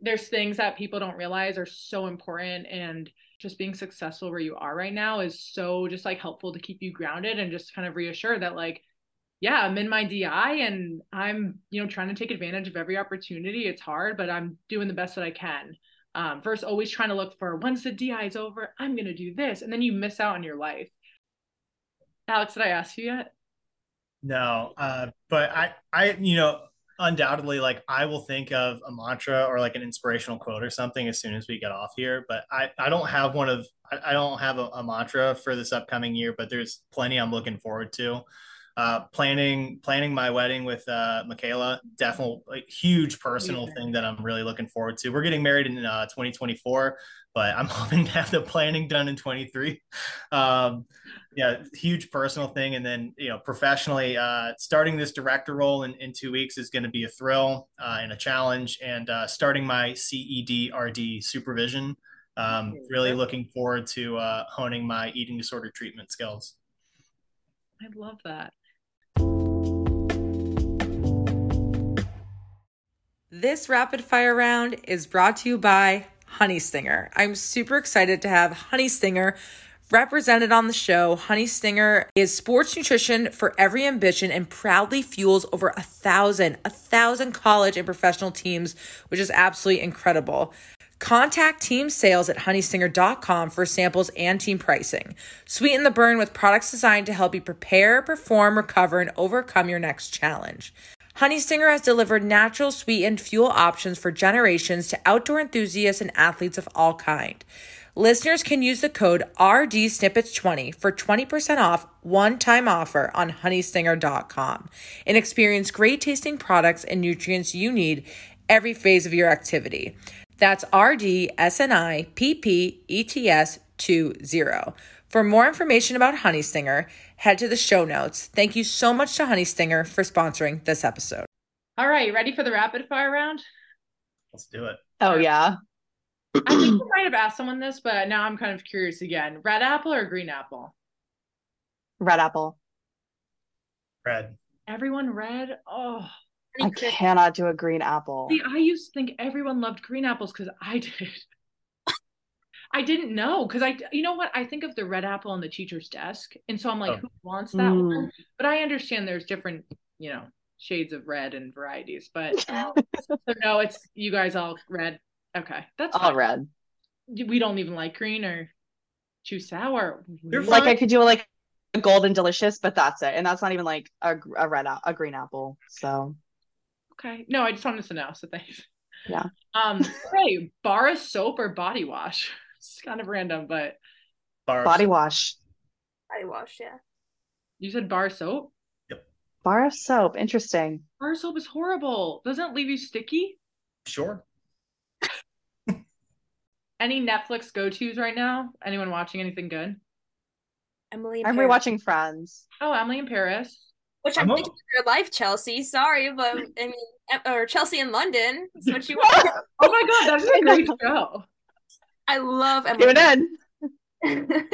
there's things that people don't realize are so important and just being successful where you are right now is so just like helpful to keep you grounded and just kind of reassure that like yeah i'm in my di and i'm you know trying to take advantage of every opportunity. It's hard but i'm doing the best that i can. Um first always trying to look for once the di is over i'm going to do this and then you miss out on your life. Alex did i ask you yet? No uh but i i you know undoubtedly like i will think of a mantra or like an inspirational quote or something as soon as we get off here but i i don't have one of i, I don't have a, a, mantra for this upcoming year but there's plenty i'm looking forward to uh, planning planning my wedding with uh, Michaela, definitely like, huge personal thing that I'm really looking forward to. We're getting married in uh, 2024, but I'm hoping to have the planning done in 23. Um, yeah, huge personal thing, and then you know professionally, uh, starting this director role in, in two weeks is going to be a thrill uh, and a challenge, and uh, starting my CEDRD supervision. Um, really looking forward to uh, honing my eating disorder treatment skills. I love that. This rapid fire round is brought to you by Honey Stinger. I'm super excited to have Honey Stinger represented on the show. Honey Stinger is sports nutrition for every ambition and proudly fuels over a thousand, a thousand college and professional teams, which is absolutely incredible. Contact team sales at honeystinger.com for samples and team pricing. Sweeten the burn with products designed to help you prepare, perform, recover, and overcome your next challenge. Honey Stinger has delivered natural sweetened fuel options for generations to outdoor enthusiasts and athletes of all kind. listeners can use the code RDSnippets20 for 20% off one time offer on honeystinger.com and experience great tasting products and nutrients you need every phase of your activity. That's RDSNIPPETS20. For more information about Honey Stinger, head to the show notes. Thank you so much to Honey Stinger for sponsoring this episode. All right, ready for the rapid fire round? Let's do it. Oh yeah. I think we might have asked someone this, but now I'm kind of curious again. Red apple or green apple? Red apple. Red. Everyone red? Oh. I cannot do a green apple. See, I used to think everyone loved green apples because I did. I didn't know because I, you know what? I think of the red apple on the teacher's desk, and so I'm like, Oh. who wants that Mm. one? But I understand there's different, you know, shades of red and varieties. But so no, it's you guys all red. Okay, that's All fine. red. We don't even like green or too sour. You're Like fine. I could do like a golden delicious, but that's it. And that's not even like a, a red a, a green apple. So Okay, no, I just wanted to know. So thanks. Yeah. Um. Hey, bar of soap or body wash? It's kind of random, but Bar body soap. wash. Body wash, yeah. you said bar soap. Yep. Bar of soap. Interesting. Bar soap is horrible. Doesn't it leave you sticky? Sure. Any Netflix go tos right now? Anyone watching anything good? Emily. in I'm Paris. rewatching Friends. Oh, Emily in Paris. Which I'm I'm thinking of your life, Chelsea. Sorry, but I mean, or Chelsea in London. That's what you want. Oh my god, that's a great show. I love Tune Emily. in.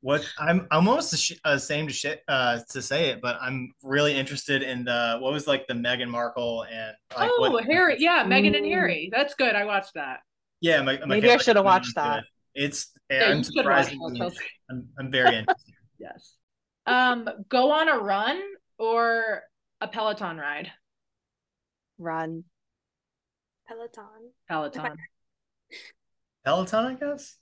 What I'm I'm almost ash- ashamed to shit uh to say it, but I'm really interested in the what was like the Meghan Markle and like oh, what, Harry. Yeah, Meghan and Harry. That's good. I watched that. yeah. My, my Maybe I should have watched that. It's Yeah, I'm you watch surprised. I'm, I'm very interested. Yes. Um, go on a run or a Peloton ride? Run. Peloton. Peloton. Peloton, I guess.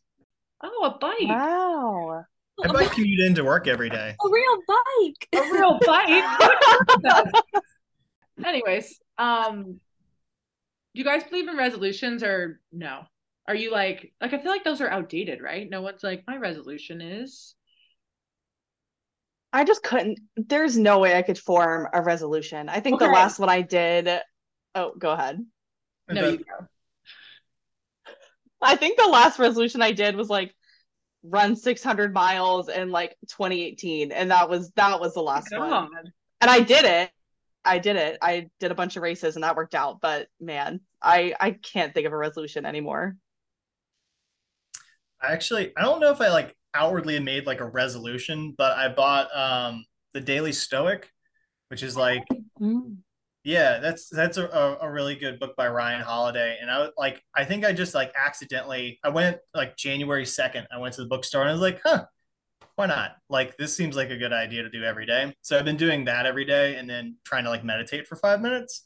Oh, a bike. Wow. I bike commute into work every day. A real bike. A real bike. Anyways, um, do you guys believe in resolutions or no? Are you like like I feel like those are outdated, right? No one's like my resolution is I just couldn't. There's no way I could form a resolution. I think the last one I did. Oh, go ahead. no. But You go. I think the last resolution I did was like run 600 miles in like 2018, and that was that was the last one. God. And I did it. I did it. I did a bunch of races, and that worked out. But man, I I can't think of a resolution anymore. I actually I don't know if I like outwardly made like a resolution, but I bought um the Daily Stoic, which is like Yeah, that's that's a, a, really good book by Ryan Holiday. And I like, I think I just like accidentally I went like January 2nd, I went to the bookstore and I was like, huh, why not? Like this seems like a good idea to do every day. So I've been doing that every day and then trying to like meditate for five minutes.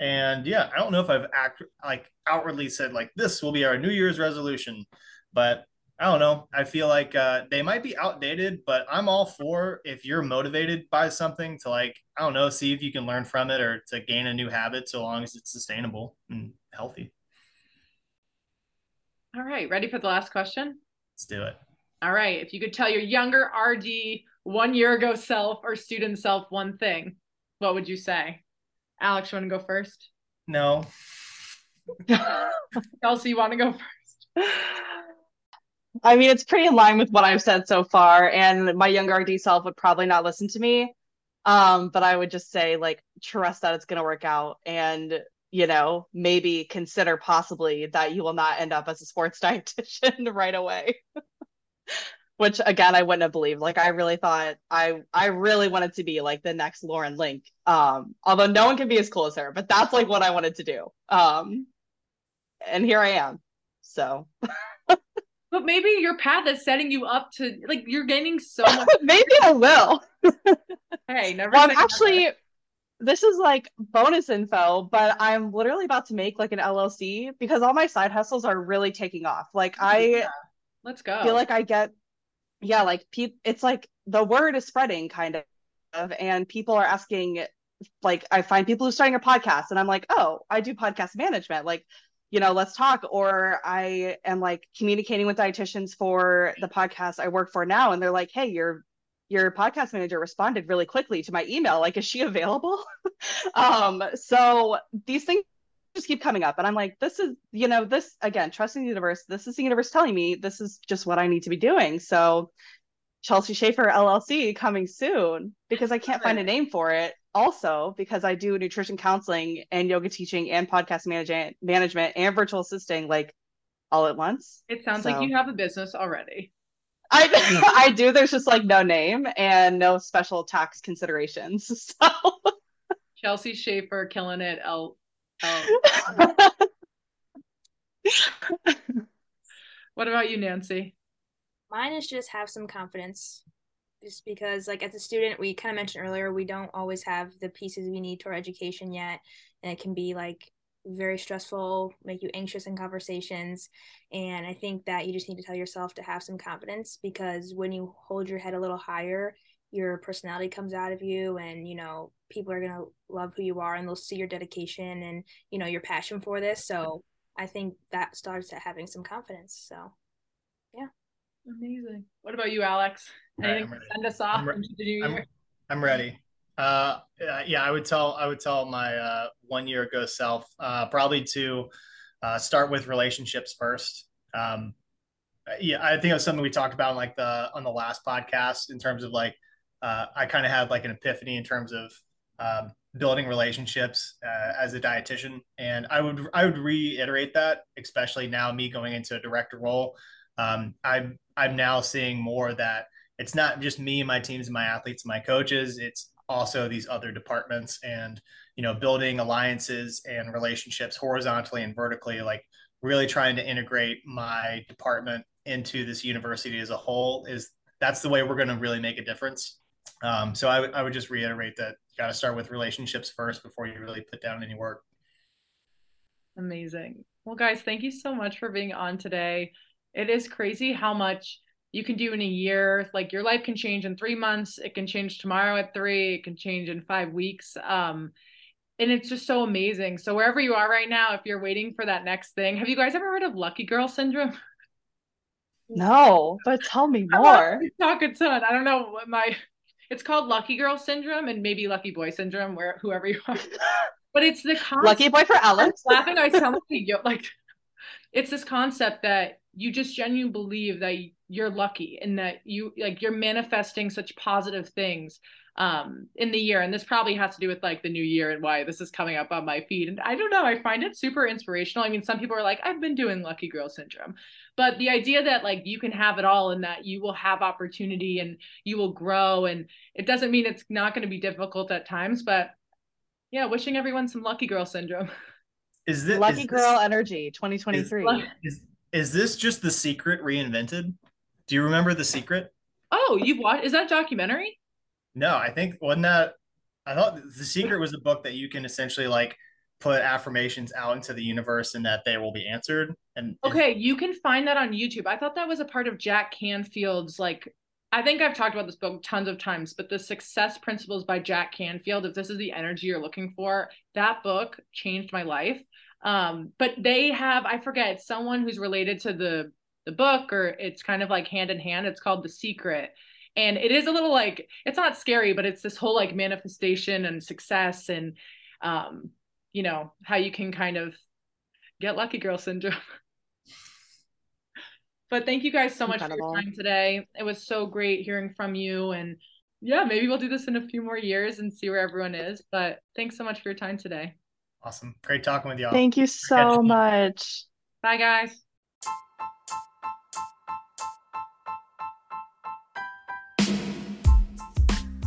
And yeah, I don't know if I've act like outwardly said like this will be our New Year's resolution, but I don't know. I feel like uh, they might be outdated, but I'm all for if you're motivated by something to like, I don't know, see if you can learn from it or to gain a new habit so long as it's sustainable and healthy. All right, ready for the last question? Let's do it. All right, if you could tell your younger RD one year ago self or student self one thing, what would you say? Alex, you want to go first? No. Kelsey, you want to go first? I mean, it's pretty in line with what I've said so far, and my younger RD self would probably not listen to me. Um, but I would just say, like, trust that it's going to work out, and you know, maybe consider possibly that you will not end up as a sports dietitian right away. Which again, I wouldn't have believed. Like, I really thought I I really wanted to be like the next Lauren Link. Um, although no one can be as cool as her, but that's like what I wanted to do. Um, and here I am. So. But maybe your path is setting you up to like you're gaining so much. Maybe I will. hey, never. Well, I'm actually, this is like bonus info, but I'm literally about to make like an LLC because all my side hustles are really taking off. Like I Yeah. Let's go. feel like I get, yeah, like pe- it's like the word is spreading kind of, and people are asking, like I find people who are starting a podcast, and I'm like, oh, I do podcast management. Like, you know, let's talk. Or I am like communicating with dietitians for the podcast I work for now, and they're like, hey, your your podcast manager responded really quickly to my email. Like, is she available? um, so these things just keep coming up and i'm like this is you know this again trusting the universe this is the universe telling me this is just what i need to be doing so chelsea Shafer llc coming soon because i can't find a name for it also because i do nutrition counseling and yoga teaching and podcast management management and virtual assisting like all at once it sounds so. like you have a business already I I do. There's just like no name and no special tax considerations. So Chelsea Shafer killing it. L what about you, Nancy? Mine is just have some confidence. Just because, like, as a student, we kind of mentioned earlier, we don't always have the pieces we need to our education yet. And it can be like very stressful, make you anxious in conversations. And I think that you just need to tell yourself to have some confidence because when you hold your head a little higher, your personality comes out of you and you know people are going to love who you are and they'll see your dedication and you know your passion for this so i think that starts at having some confidence so amazing. What about you alex? Anything right, send us off I'm, re- I'm, I'm, ready. Uh yeah i would tell i would tell my uh one year ago self uh probably to uh start with relationships first. Um yeah i think it was something we talked about like the on the last podcast in terms of like uh, I kind of had like an epiphany in terms of um, building relationships uh, as a dietitian, and I would I would reiterate that, especially now me going into a director role. Um, I'm I'm now seeing more that it's not just me and my teams and my athletes and my coaches. It's also these other departments and you know building alliances and relationships horizontally and vertically like really trying to integrate my department into this university as a whole is that's the way we're going to really make a difference um, so I, w- I would just reiterate that you got to start with relationships first before you really put down any work. Amazing. Well, guys, thank you so much for being on today. It is crazy how much you can do in a year. Like your life can change in three months. It can change tomorrow at three. It can change in five weeks. Um, and it's just so amazing. So wherever you are right now, if you're waiting for that next thing, have you guys ever heard of lucky girl syndrome? No, but tell me more. talk a ton. I don't know what my it's called lucky girl syndrome and maybe lucky boy syndrome, where whoever you are. But it's the concept. lucky boy for Alex. laughing, I sound like like it's this concept that you just genuinely believe that you're lucky and that you like you're manifesting such positive things um in the year. And this probably has to do with like the new year and why this is coming up on my feed. And i don't know i find it super inspirational. I mean some people are like i've been doing lucky girl syndrome. But the idea that like you can have it all and that you will have opportunity and you will grow and it doesn't mean it's not going to be difficult at times but yeah wishing everyone some lucky girl syndrome. Is this lucky is girl this, energy 2023 is, is, is this just the secret reinvented do you remember the secret oh you've watched is that documentary no, I think wasn't that I thought the secret was a book that you can essentially like put affirmations out into the universe and that they will be answered. And okay, you can find that on YouTube. I thought that was a part of Jack Canfield's like I think I've talked about this book tons of times, but the success principles by Jack Canfield, if this is the energy you're looking for, that book changed my life. Um, but they have, I forget, someone who's related to the the book, or it's kind of like hand in hand. It's called The Secret. And it is a little like it's not scary but it's this whole like manifestation and success and um you know how you can kind of get lucky girl syndrome. But thank you guys so much Incredible. for your time today. It was so great hearing from you. And yeah maybe we'll do this in a few more years and see where everyone is. But thanks so much for your time today awesome great talking with y'all thank you so much bye guys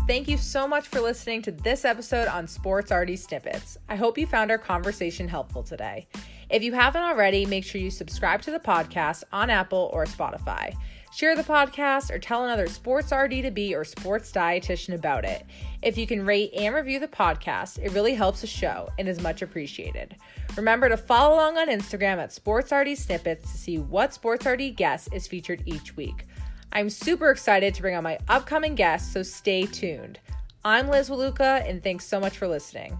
Thank you so much for listening to this episode on Sports RD Snippets. I hope you found our conversation helpful today. If you haven't already, make sure you subscribe to the podcast on Apple or Spotify. Share the podcast or tell another sports RD to be or sports dietitian about it. If you can rate and review the podcast, it really helps the show and is much appreciated. Remember to follow along on Instagram at Sports RD Snippets to see what Sports RD guest is featured each week. I'm super excited to bring on my upcoming guests, so stay tuned. I'm Liz Wyluda, and thanks so much for listening.